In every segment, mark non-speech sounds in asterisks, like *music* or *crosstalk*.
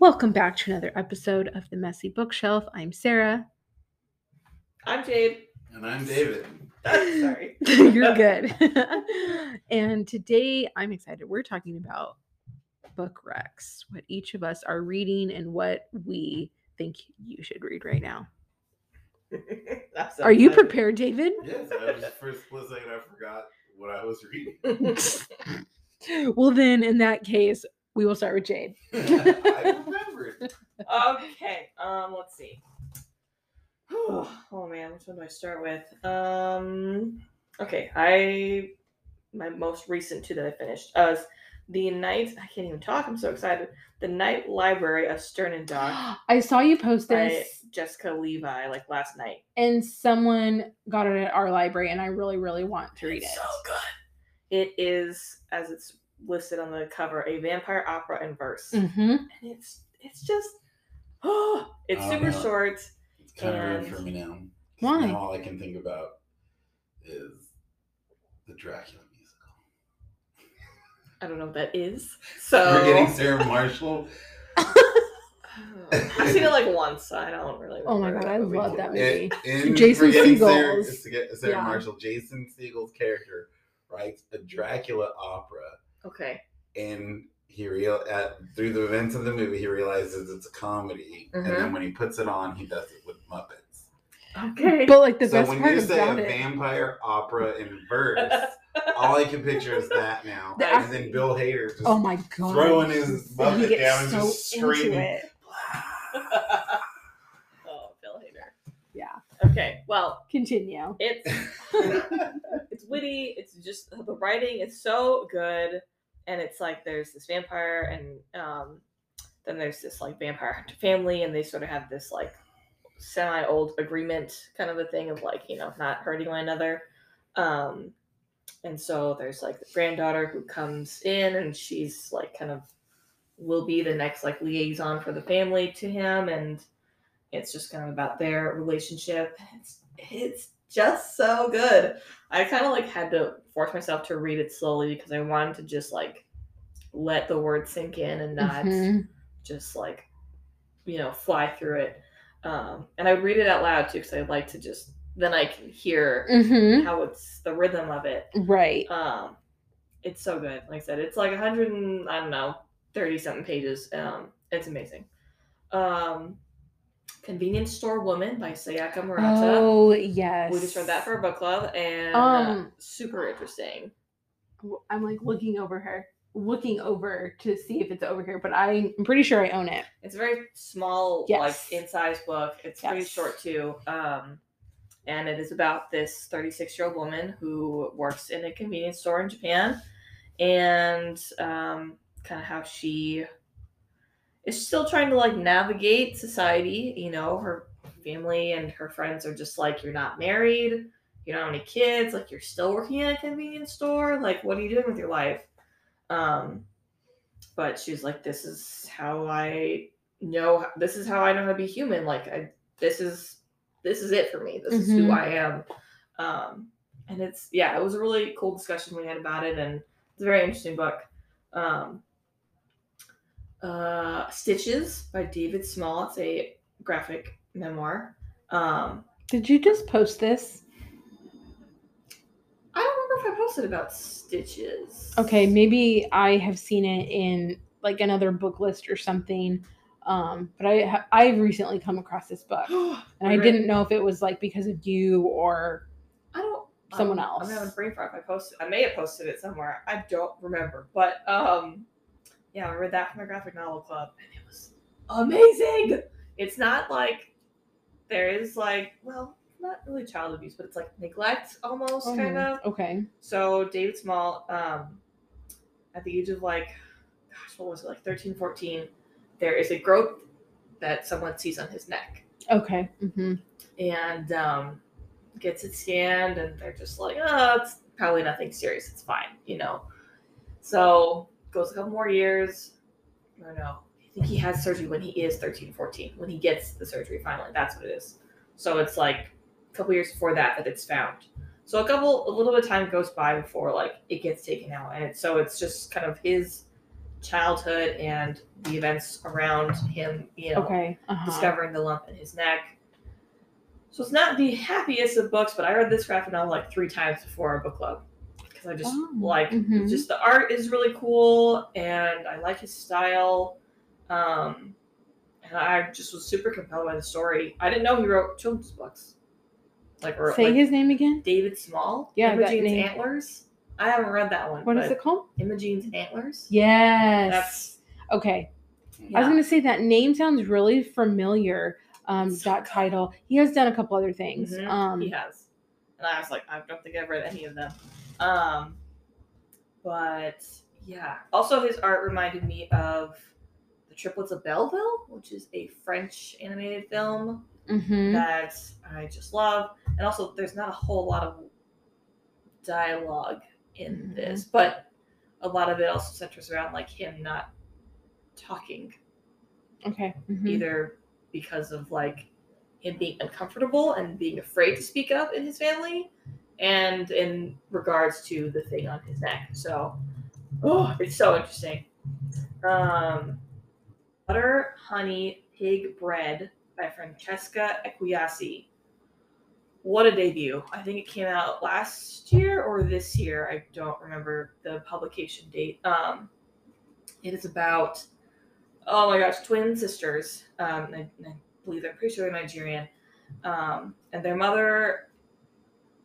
Welcome back to another episode of the Messy Bookshelf. I'm Sarah. I'm Jade. And I'm David. *laughs* Sorry. *laughs* You're good. *laughs* and today I'm excited. We're talking about book recs, what each of us are reading and what we think you should read right now. Are you prepared, David? Yes, I was for a split second I forgot what I was reading. well, then in that case, we will start with Jade. *laughs* I remembered. okay. Um. Let's see. *sighs* oh man, which one do I start with? Um. Okay. I my most recent two that I finished uh, the night. I can't even talk. I'm so excited. The Night Library of Stern and Dock *gasps* I saw you post by this, Jessica Levi like last night. and someone got it at our library, and I really, really want to read It's it. So good. It is as it's listed on the cover, a vampire opera in verse. Mm-hmm. and it's it's just oh *gasps* it's Oh, super no. short It's kind of And- ruined for me now. 'Cause Why? Now all I can think about is the Dracula musical. i don't know what that is *laughs* so We're getting Sarah Marshall. *laughs* *laughs* i've seen it like once so i don't really Oh my God, I love did. that movie. In, in Jason Forgetting Sarah, Segels. to get Sarah Yeah. Marshall, Jason Segel's character writes a Dracula opera, okay and he real at through the events of the movie, he realizes it's a comedy, and Mm-hmm. then when he puts it on, he does it with Muppets. okay But like the so best when part you say a it, vampire opera in verse, *laughs* all I can picture is that now. The and then Bill Hader just oh my god, throwing his Muppet gets down and so just into screaming. it. oh bill hader Yeah, okay well continue. it's *laughs* it's witty it's just the writing is so good and it's like there's this vampire and um then there's this like vampire hunter family and they sort of have this like semi old agreement kind of a thing of like you know not hurting one another um and so there's like the granddaughter who comes in and she's like kind of will be the next like liaison for the family to him and it's just kind of about their relationship. It's it's just so good. I kind of like had to force myself to read it slowly because i wanted to just like let the words sink in and not Mhm. just like you know fly through it. Um and i read it out loud too because i like to just then i can hear Mhm. how it's the rhythm of it. Right. um it's so good. Like i said it's like 100 and i don't know 30 something pages. Um it's amazing. Um convenience store woman by sayaka murata Oh yes. we just read that for a book club and Um, uh, super interesting I'm like looking over her, looking over to see if it's over here, but I'm pretty sure I own it. it's a very small Yes. like in size book it's pretty short too um and it is about this 36 year old woman who works in a convenience store in japan and um kind of how she is still trying to like navigate society you know her family and her friends are just like you're not married you don't have any kids like you're still working at a convenience store like what are you doing with your life? Um but she's like this is how i know this is how i know how to be human like i this is this is it for me this is who Mhm. i am. Um and it's yeah it was a really cool discussion we had about it and it's a very interesting book. Um uh stitches by david small it's a graphic memoir um Did you just post this? i don't remember if i posted about stitches Okay, maybe I have seen it in like another book list or something. Um, but I ha- I've recently come across this book, *gasps* and I didn't know if it was like because of you or I don't. Someone um, else. I'm having brain fart. I posted, I may have posted it somewhere. I don't remember, but um, yeah, I read that from the graphic novel club, and it was amazing. It's not like there is like well, not really child abuse, but it's like neglect almost kind of. okay. So David Small, um, at the age of like, gosh, what was it like 13, 14, there is a growth that someone sees on his neck Okay. hmm and um, gets it scanned, and they're just like, oh, it's probably nothing serious. It's fine, you know. So goes a couple more years. Or no, I think he has surgery when he is 13, 14, when he gets the surgery finally. That's what it is. So it's like a couple years before that that it's found. So a couple, a little bit of time goes by before like it gets taken out, and it's, so it's just kind of his childhood and the events around him, you know, Okay. Uh-huh. discovering the lump in his neck. So it's not the happiest of books, but I read this graphic novel like three times before our book club because I just Oh, like mhm. just the art is really cool and I like his style. Um, and I just was super compelled by the story. I didn't know he wrote children's books. Like, or Say like his name again. David Small. Yeah, Imogene's. Antlers. I haven't read that one. What is it called? Imogene's Antlers. Yes. That's okay. I was gonna say that name sounds really familiar. Um, so that good. title. He has done a couple other things. Mhm, Um, he has. And I was like, I don't think I've read any of them. Um, but yeah. Also, his art reminded me of The Triplets of Belleville, which is a French animated film mhm. that I just love. And also, there's not a whole lot of dialogue in Mhm. this, but a lot of it also centers around like him not talking Okay. mhm. either because of like him being uncomfortable and being afraid to speak up in his family and in regards to the thing on his neck. So oh. it's so interesting. Um butter honey pig bread by francesca ekwuyasi. What a debut. I think it came out last year or this year. I don't remember the publication date. Um it is about oh my gosh, twin sisters. Um, I, I believe they're pretty sure they're Nigerian, um, and their mother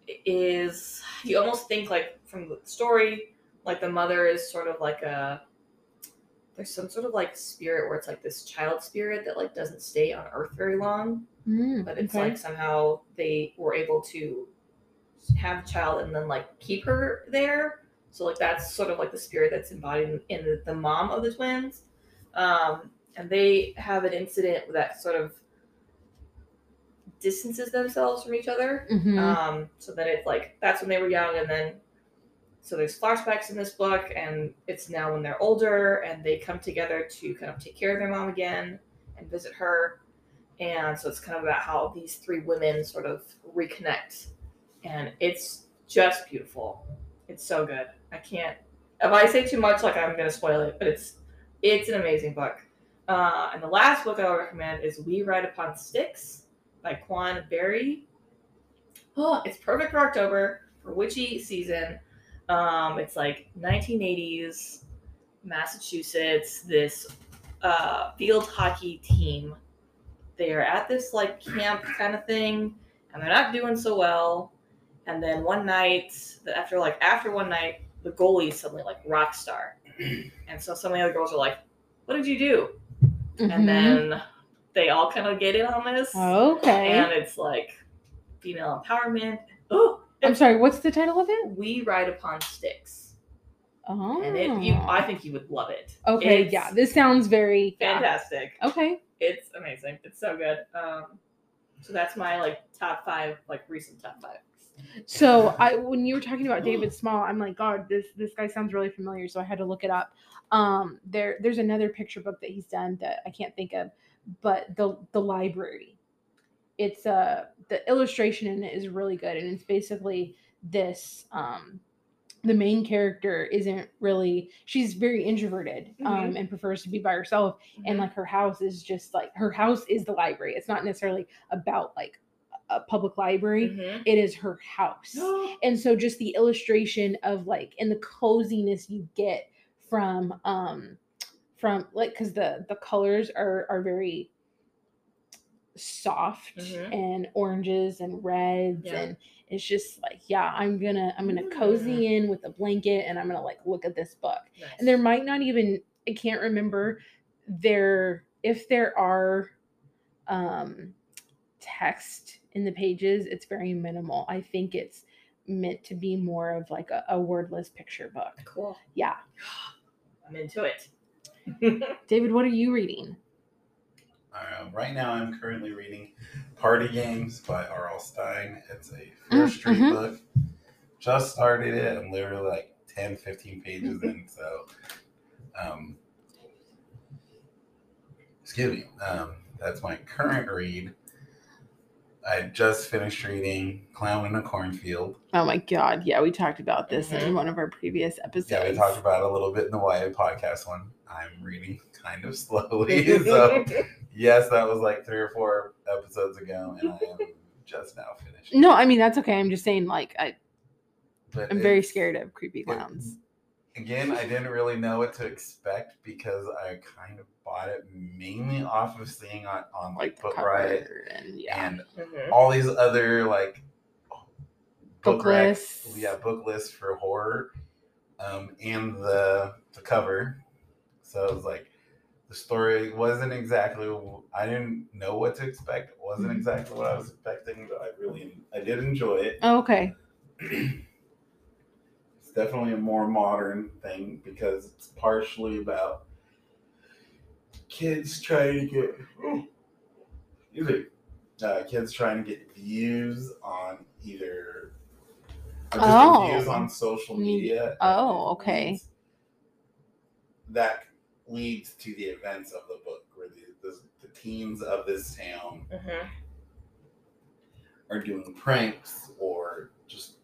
is. You almost think like from the story, like the mother is sort of like a. There's some sort of like spirit where it's like this child spirit that like doesn't stay on Earth very long, Mm, but it's okay. like somehow they were able to have a child and then like keep her there. So like that's sort of like the spirit that's embodied in, in the, the mom of the twins. Um, and they have an incident that sort of distances themselves from each other. Mhm. Um, so that it's like that's when they were young, and then so there's flashbacks in this book, and it's now when they're older, and they come together to kind of take care of their mom again and visit her. And so it's kind of about how these three women sort of reconnect, and it's just beautiful. It's so good. I can't. If I say too much, like I'm gonna spoil it, but it's it's an amazing book. Uh, and the last book I would recommend is We Ride Upon Sticks by Quan Barry. Oh, it's perfect for October for witchy season. Um, it's like 1980s Massachusetts. This uh, field hockey team. They are at this like camp kind of thing, and they're not doing so well. And then one night, after like after one night, the goalie is suddenly like rock star, *clears throat* and so some of the other girls are like, "What did you do?" Mhm. And then they all kind of get in on this, okay. and it's like female empowerment. Oh, I'm sorry. What's the title of it? we ride upon sticks, Oh. and it, you, I think you would love it. okay. It's yeah. This sounds very yeah. fantastic. Okay. It's amazing. It's so good. Um, so that's my like top five, like recent top five. So I when you were talking about David *gasps* Small, I'm like, God, this this guy sounds really familiar. So I had to look it up. Um, there there's another picture book that he's done that I can't think of, but the the library. It's uh the illustration in it is really good, and it's basically this um the main character isn't really she's very introverted um and prefers to be by herself and like her house is just like her house is the library. It's not necessarily about like a public library. Mhm. it is her house. *gasps* And so just the illustration of like and the coziness you get from um from like because the the colors are are very soft Mhm. and oranges and reds Yeah. and it's just like yeah i'm gonna i'm gonna cozy in with a blanket and i'm gonna like look at this book Nice. and there might not even i can't remember there if there are um text in the pages it's very minimal i think it's meant to be more of like a, a wordless picture book cool. yeah *gasps* I'm into it. *laughs* david what are you reading Uh, right now, I'm currently reading Party Games by R.L. Stine. It's a Mm, Fear Street mhm. book. Just started it. I'm literally like 10, 15 pages in. So, um, excuse me. Um, that's my current read. I just finished reading Clown in a Cornfield. Oh my god, yeah, we talked about this in Mhm. one of our previous episodes. Yeah, we talked about it a little bit in the YA podcast one. I'm reading *laughs* kind of slowly. *laughs* so, yes, that was like three or four episodes ago, and I am just now finished. No, I mean that's okay. I'm just saying, like, I, But I'm very scared of creepy clowns. Again, I didn't really know what to expect because I kind of bought it mainly off of seeing on, on like Like Book cover Riot and yeah, and Mhm. all these other like Book rec- lists. yeah, book lists for horror, um, and the the cover. So it was like the story wasn't exactly. I didn't know what to expect. It wasn't Mhm. exactly what I was expecting, but I really I did enjoy it. Oh, okay. *clears throat* it's definitely a more modern thing because it's partially about kids trying to get excuse me, uh, kids trying to get views on either Oh. views on social media. oh, okay. That leads to the events of the book where the, the, the teens of this town Mhm. are doing pranks or just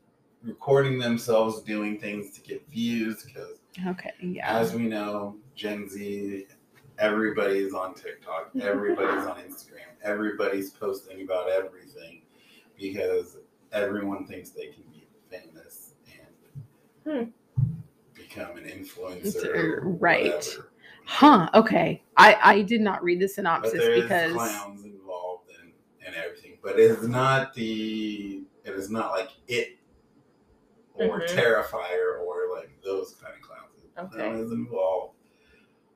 recording themselves doing things to get views because Okay. Yeah. as we know gen z everybody's on tiktok *laughs* everybody's on instagram everybody's posting about everything because everyone thinks they can be famous and become an influencer Right. whatever. Huh. Okay. I I did not read the but synopsis there is because clowns involved in and everything but it is not the it is not like it or Mhm. terrifier or like those kind of clowns Okay. Clown is involved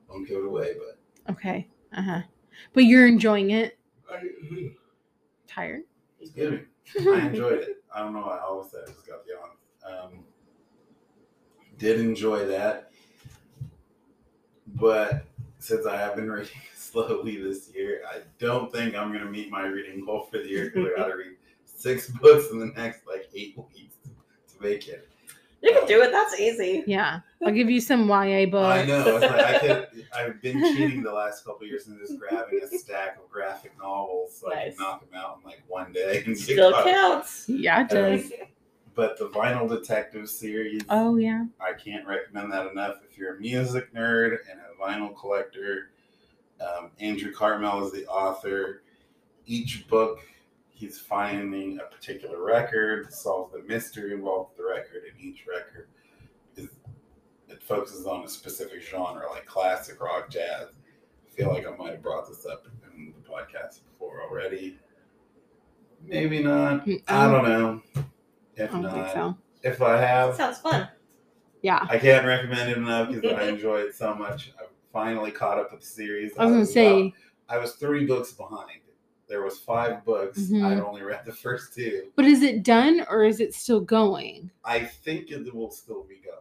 don't give it away but okay. Uh huh. But you're enjoying it. I, Tired. excuse me *laughs* I enjoyed it. I don't know I always said I just got the yawn. Um, did enjoy that, but since I have been *laughs* reading slowly this year, I don't think I'm gonna meet my reading goal for the year because I gotta read six *laughs* books in the next like eight *laughs* weeks to make it. You can do um, it. That's easy. Yeah. I'll give you some YA books. I know. It's like I could. I've been cheating the last couple of years and just grabbing a stack of graphic novels so I can knock them out in like one day and Still counts. Yeah, it does. But the Vinyl Detective series. Oh yeah. I can't recommend that enough. If you're a music nerd and a vinyl collector, um, Andrew Cartmel is the author. Each book, he's finding a particular record, solves the mystery involved with the record, and each record is it focuses on a specific genre, like classic rock, jazz. I feel like I might have brought this up in the podcast before already. Maybe not. I don't know. If I don't not, think so. if I have, Sounds fun. Yeah. I can't recommend it enough because I enjoy it so much. I finally caught up with the series. I was gonna about- say, I was three books behind. There was five books. Mhm. I'd only read the first two. but is it done or is it still going? I think it will still be going,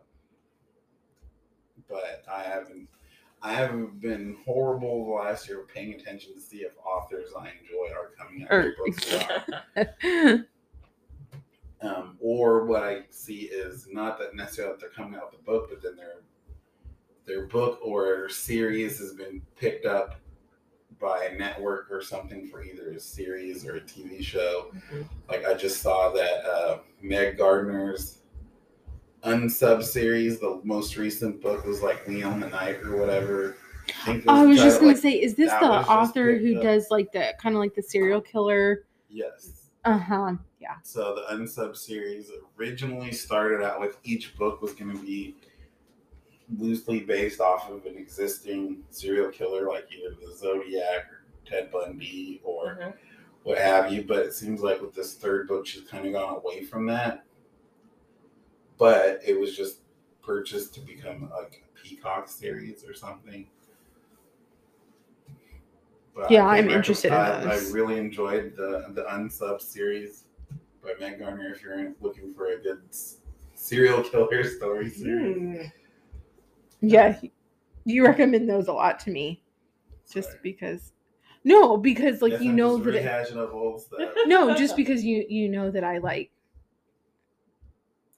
but I haven't. I haven't been horrible the last year paying attention to see if authors I enjoy are coming out Or- with books or not. *laughs* um, or what I see is not that necessarily that they're coming out with a book, but then their their book or series has been picked up by a network or something for either a series or a TV show. Like I just saw that uh, Meg Gardiner's unsub series, the most recent book was like Leon the Night or whatever. I, think it I was just gonna like- say, is this the author who up. does like the kind of like the serial killer? yes. Uh huh. Yeah. So the unsub series originally started out with each book was going to be loosely based off of an existing serial killer, like either the Zodiac or Ted Bundy or Mhm. what have you. But it seems like with this third book, she's kind of gone away from that. But it was just purchased to become like a Peacock series or something. But Yeah, I'm interested in I, I really enjoyed the the unsub series by Meg Gardiner. If you're looking for a good serial killer *laughs* story series, Hmm. Yeah. You recommend those a lot to me, just Sorry. because. No, because like Guess you I'm know just that. It, rehashing old stuff. *laughs* no, just because you you know that I like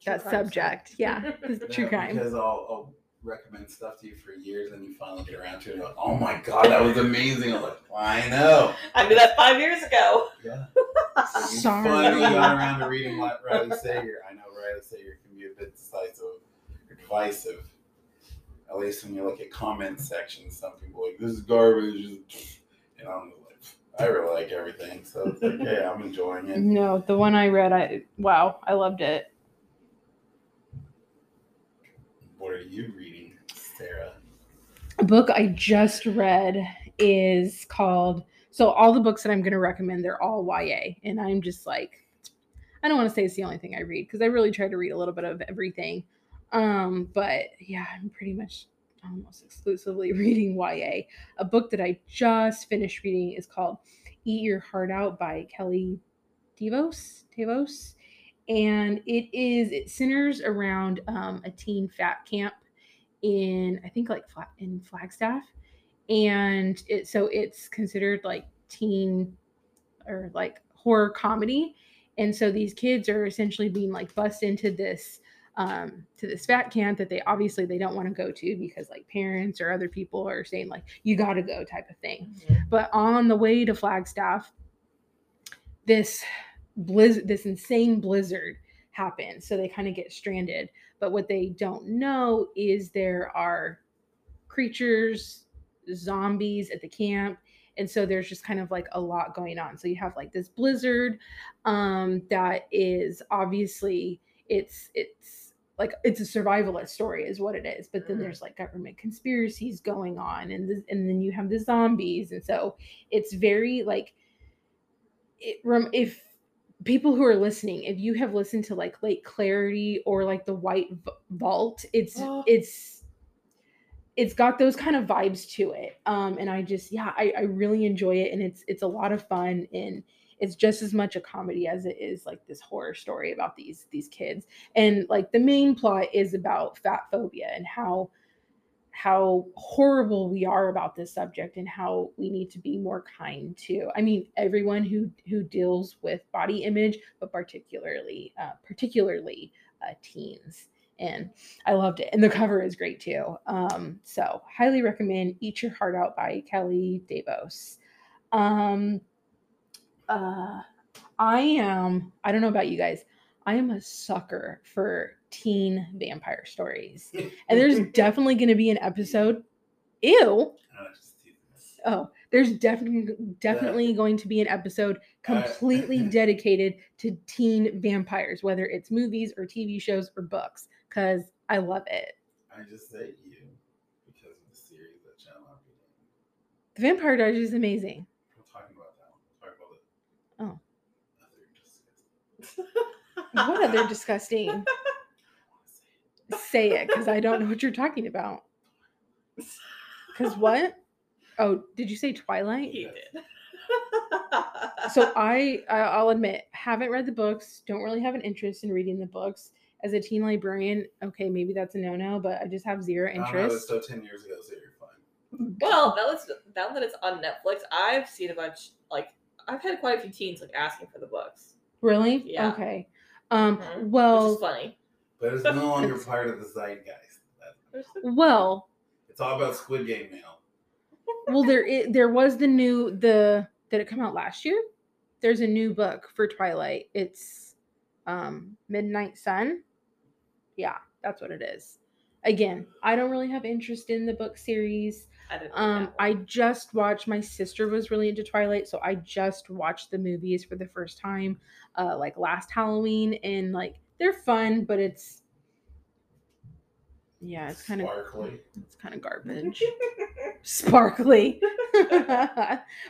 True that subject. stuff. Yeah, 'cause No, *laughs* true crime. Because I'll, I'll recommend stuff to you for years, and you finally get around to it. And you're like, oh my god, that was amazing! I'm like, I know. I knew that five years ago. Yeah. *laughs* You Sorry. finally got around to reading what Riley Sager. I know Riley Sager can be a bit decisive or divisive. At least when you look at comment sections, some people are like this is garbage, and I'm like, I really like everything, so it's like, yeah, I'm enjoying it. No, the one I read, I wow, I loved it. What are you reading, Sarah? A book I just read is called. So all the books that I'm going to recommend, they're all YA, and I'm just like, I don't want to say it's the only thing I read because I really try to read a little bit of everything. Um, but yeah, I'm pretty much almost exclusively *laughs* reading YA. A book that I just finished reading is called "Eat Your Heart Out" by Kelly Devos. Devos, and it is it centers around um, a teen fat camp in I think like in Flagstaff, and it so it's considered like teen or like horror comedy, and so these kids are essentially being like bussed into this um to this fat camp that they obviously they don't want to go to because like parents or other people are saying like you got to go type of thing but on the way to Flagstaff, this blizzard, this insane blizzard happens. So they kind of get stranded. But what they don't know is there are creatures, zombies at the camp. And so there's just kind of like a lot going on. So you have like this blizzard um, that is obviously it's it's like it's a survivalist story is what it is but then Mhm. there's like government conspiracies going on and this, and then you have the zombies and so it's very like it rem- if people who are listening if you have listened to like lake clarity or like the white v- vault it's Oh. it's it's got those kind of vibes to it um and i just yeah I, I really enjoy it and it's it's a lot of fun and it's just as much a comedy as it is like this horror story about these these kids and like the main plot is about fat phobia and how how horrible we are about this subject and how we need to be more kind to i mean everyone who who deals with body image but particularly uh, particularly uh, teens. And i loved it. And the cover is great too. Um so highly recommend eat your heart out by kelly devos um uh i am i don't know about you guys i am a sucker for teen vampire stories and there's *laughs* definitely oh, oh, going to be an episode ew I just teasing this. oh there's definitely definitely going to be an episode completely *laughs* dedicated to teen vampires whether it's movies or tv shows or books because i love it I just say you because of the series that Channel I'm reading. the vampire diaries is amazing I'm talking about that one. I'm talking about the Oh. other disgusting. what other *laughs* disgusting say it. because i don't know what you're talking about *laughs* because what oh did you say twilight He did. *laughs* so I, I I'll admit haven't read the books. Don't really have an interest in reading the books. As a teen librarian, okay, maybe that's a no no, but I just have zero I don't know, interest. still ten years ago, so you're fine. well, now that, it's, now that it's on Netflix, I've seen a bunch, like, I've had quite a few teens, like, asking for the books. Really? Yeah. Okay. Um. Mhm. Which Well. is funny. But it's no longer part of the zeitgeist. Well. It's all about Squid Game now. Well. There. i there was the new the. Did it come out last year? There's a new book for Twilight. It's um Midnight Sun. Yeah, that's what it is. Again, I don't really have interest in the book series. I didn't. Um, I just watched. My sister was really into Twilight, so I just watched the movies for the first time, uh, like last Halloween, and like they're fun, but it's yeah, it's kind of sparkly. it's kind of garbage, *laughs* sparkly. *laughs*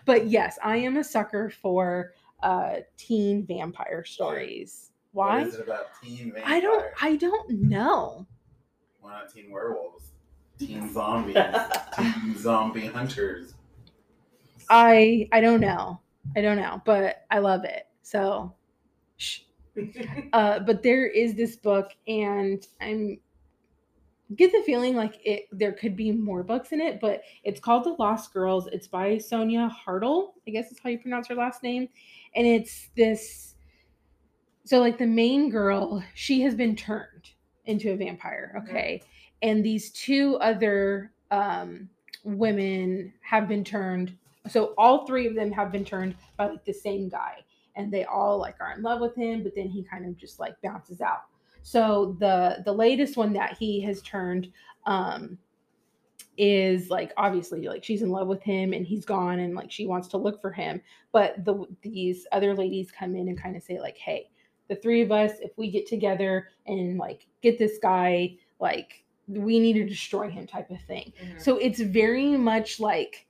but yes, I am a sucker for uh teen vampire stories. Why? is it about teen vampires? I don't. I don't know. Why not teen werewolves? Teen zombies. teen *laughs* zombie hunters. I I don't know. I don't know, but I love it. So, shh. *laughs* uh, but there is this book, and I'm get the feeling like it there could be more books in it, but it's called The Lost Girls. It's by Sonia Hartl. I guess is how you pronounce her last name, and it's this. So like the main girl, she has been turned into a vampire. Okay, and these two other um, women have been turned so all three of them have been turned by like the same guy and they all like are in love with him but then he kind of just like bounces out. So the the latest one that he has turned um is like obviously like she's in love with him and he's gone and like she wants to look for him. But the these other ladies come in and kind of say like hey the three of us if we get together and like get this guy like we need to destroy him type of thing. Mhm. so it's very much like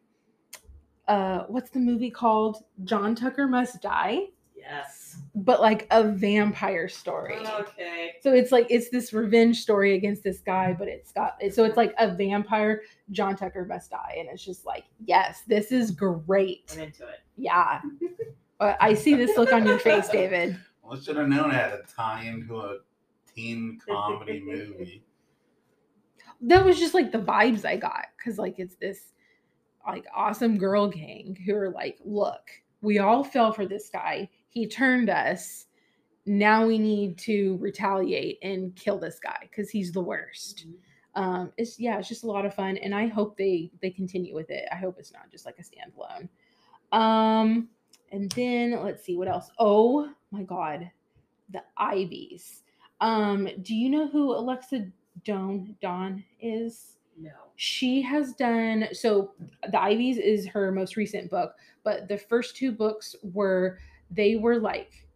uh what's the movie called? John tucker must die yes. but like a vampire story Okay. so it's like it's this revenge story against this guy, but it's got so it's like a vampire John Tucker must die, and it's just like yes, this is great. I'm into it. Yeah, but I see this look on your face, David. *laughs* Well, I should have known I had to tie into a teen comedy *laughs* movie. That was just like the vibes I got because like it's this like awesome girl gang who are like, look, we all fell for this guy. He turned us. Now we need to retaliate and kill this guy because he's the worst. um it's yeah it's just a lot of fun and i hope they they continue with it i hope it's not just like a standalone um and then let's see what else oh my god the ivies um do you know who alexa Doan Don is No. she has done so the ivies is her most recent book but the first two books were they were like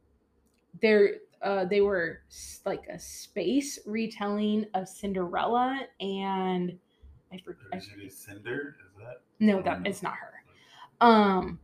they're uh they were like a space retelling of cinderella and i forget Is it Cinder? Is that? no that it's not her um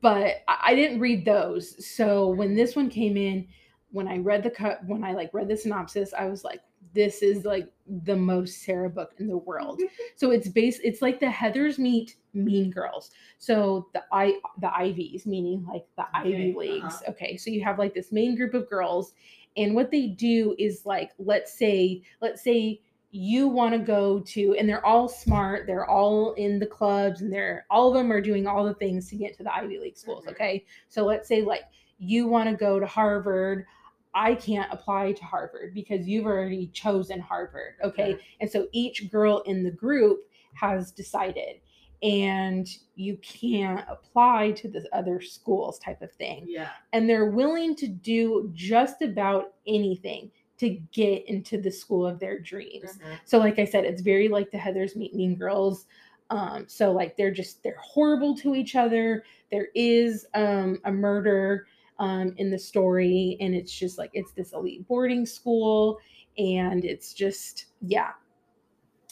but I, I didn't read those so when this one came in when i read the cut when i like read the synopsis i was like this is like the most sarah book in the world *laughs* so it's based it's like the heathers meet mean girls so the i the ivies meaning like the ivy Okay, leagues uh-huh. okay so you have like this main group of girls and what they do is like let's say let's say you want to go to and they're all smart they're all in the clubs and they're all of them are doing all the things to get to the ivy league schools Mhm. okay so let's say like you want to go to harvard i can't apply to harvard because you've already chosen harvard okay Mhm. and so each girl in the group has decided and you can't apply to the other schools type of thing Yeah. and they're willing to do just about anything to get into the school of their dreams. Mhm. So like I said, it's very like the Heather's Meet Mean Girls. Um, so like they're just they're horrible to each other. There is um a murder um in the story, and it's just like it's this elite boarding school, and it's just yeah.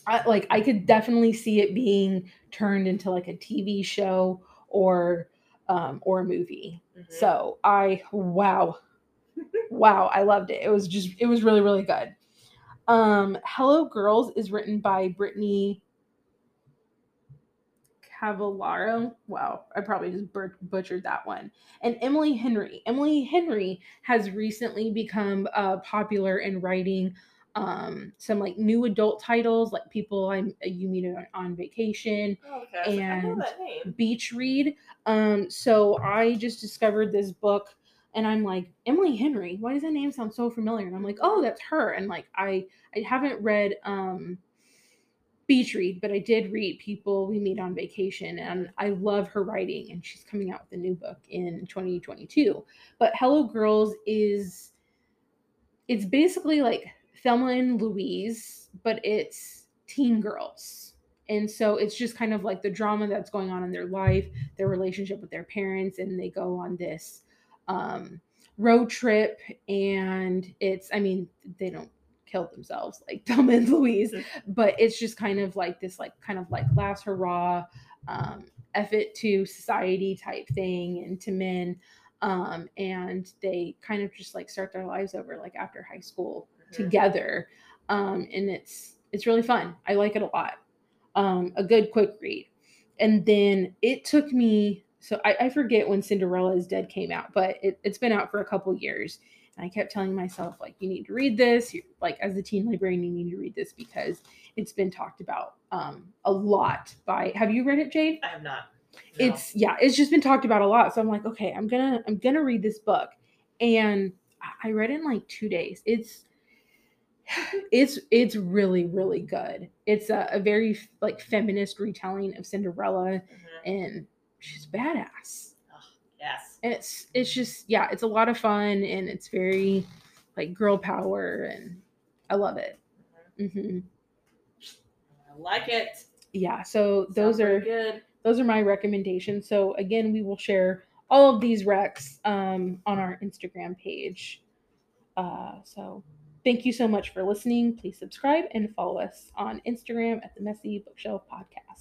I, like I could definitely see it being turned into like a TV show or um or a movie. Mhm. So I wow. wow, I loved it. It was just it was really really good. Um Hello Girls is written by Brittany Cavallaro. Wow, I probably just butchered that one. And Emily Henry. Emily Henry has recently become uh, popular in writing um, some like new adult titles, like people I'm you meet on, on vacation, Oh, okay. I, I know and- beach read. Um, so I just discovered this book and I'm like, Emily Henry, why does that name sound so familiar? And I'm like, oh, that's her. And like I I haven't read um beach read, but I did read People We Meet on Vacation and I love her writing and she's coming out with a new book in 2022. But Hello Girls is it's basically like Thelma and Louise, but it's teen girls. And so it's just kind of like the drama that's going on in their life, their relationship with their parents, and they go on this um, road trip. And it's, I mean, they don't kill themselves like *laughs* Thelma and Louise, but it's just kind of like this, like, kind of like last hurrah, um, it to society type thing and to men. Um, and they kind of just like start their lives over like after high school Mhm. together. Um, and it's it's really fun. I like it a lot. Um, a good quick read. And then it took me so I, I forget when cinderella is dead came out but it, it's been out for a couple years i kept telling myself like you need to read this you like as a teen librarian you need to read this because it's been talked about um, a lot by have you read it jade I have not. No. it's yeah it's just been talked about a lot so i'm like okay i'm gonna i'm gonna read this book and I- read it in like two days it's *sighs* it's it's really really good it's a, a very like feminist retelling of cinderella Mhm. and she's badass. And it's it's just yeah, it's a lot of fun and it's very like girl power and I love it. Mm-hmm. I like it. Yeah, so those Sounds are good. those are my recommendations. So again, we will share all of these recs um, on our Instagram page. Uh, so thank you so much for listening. Please subscribe and follow us on Instagram at the Messy Bookshelf Podcast.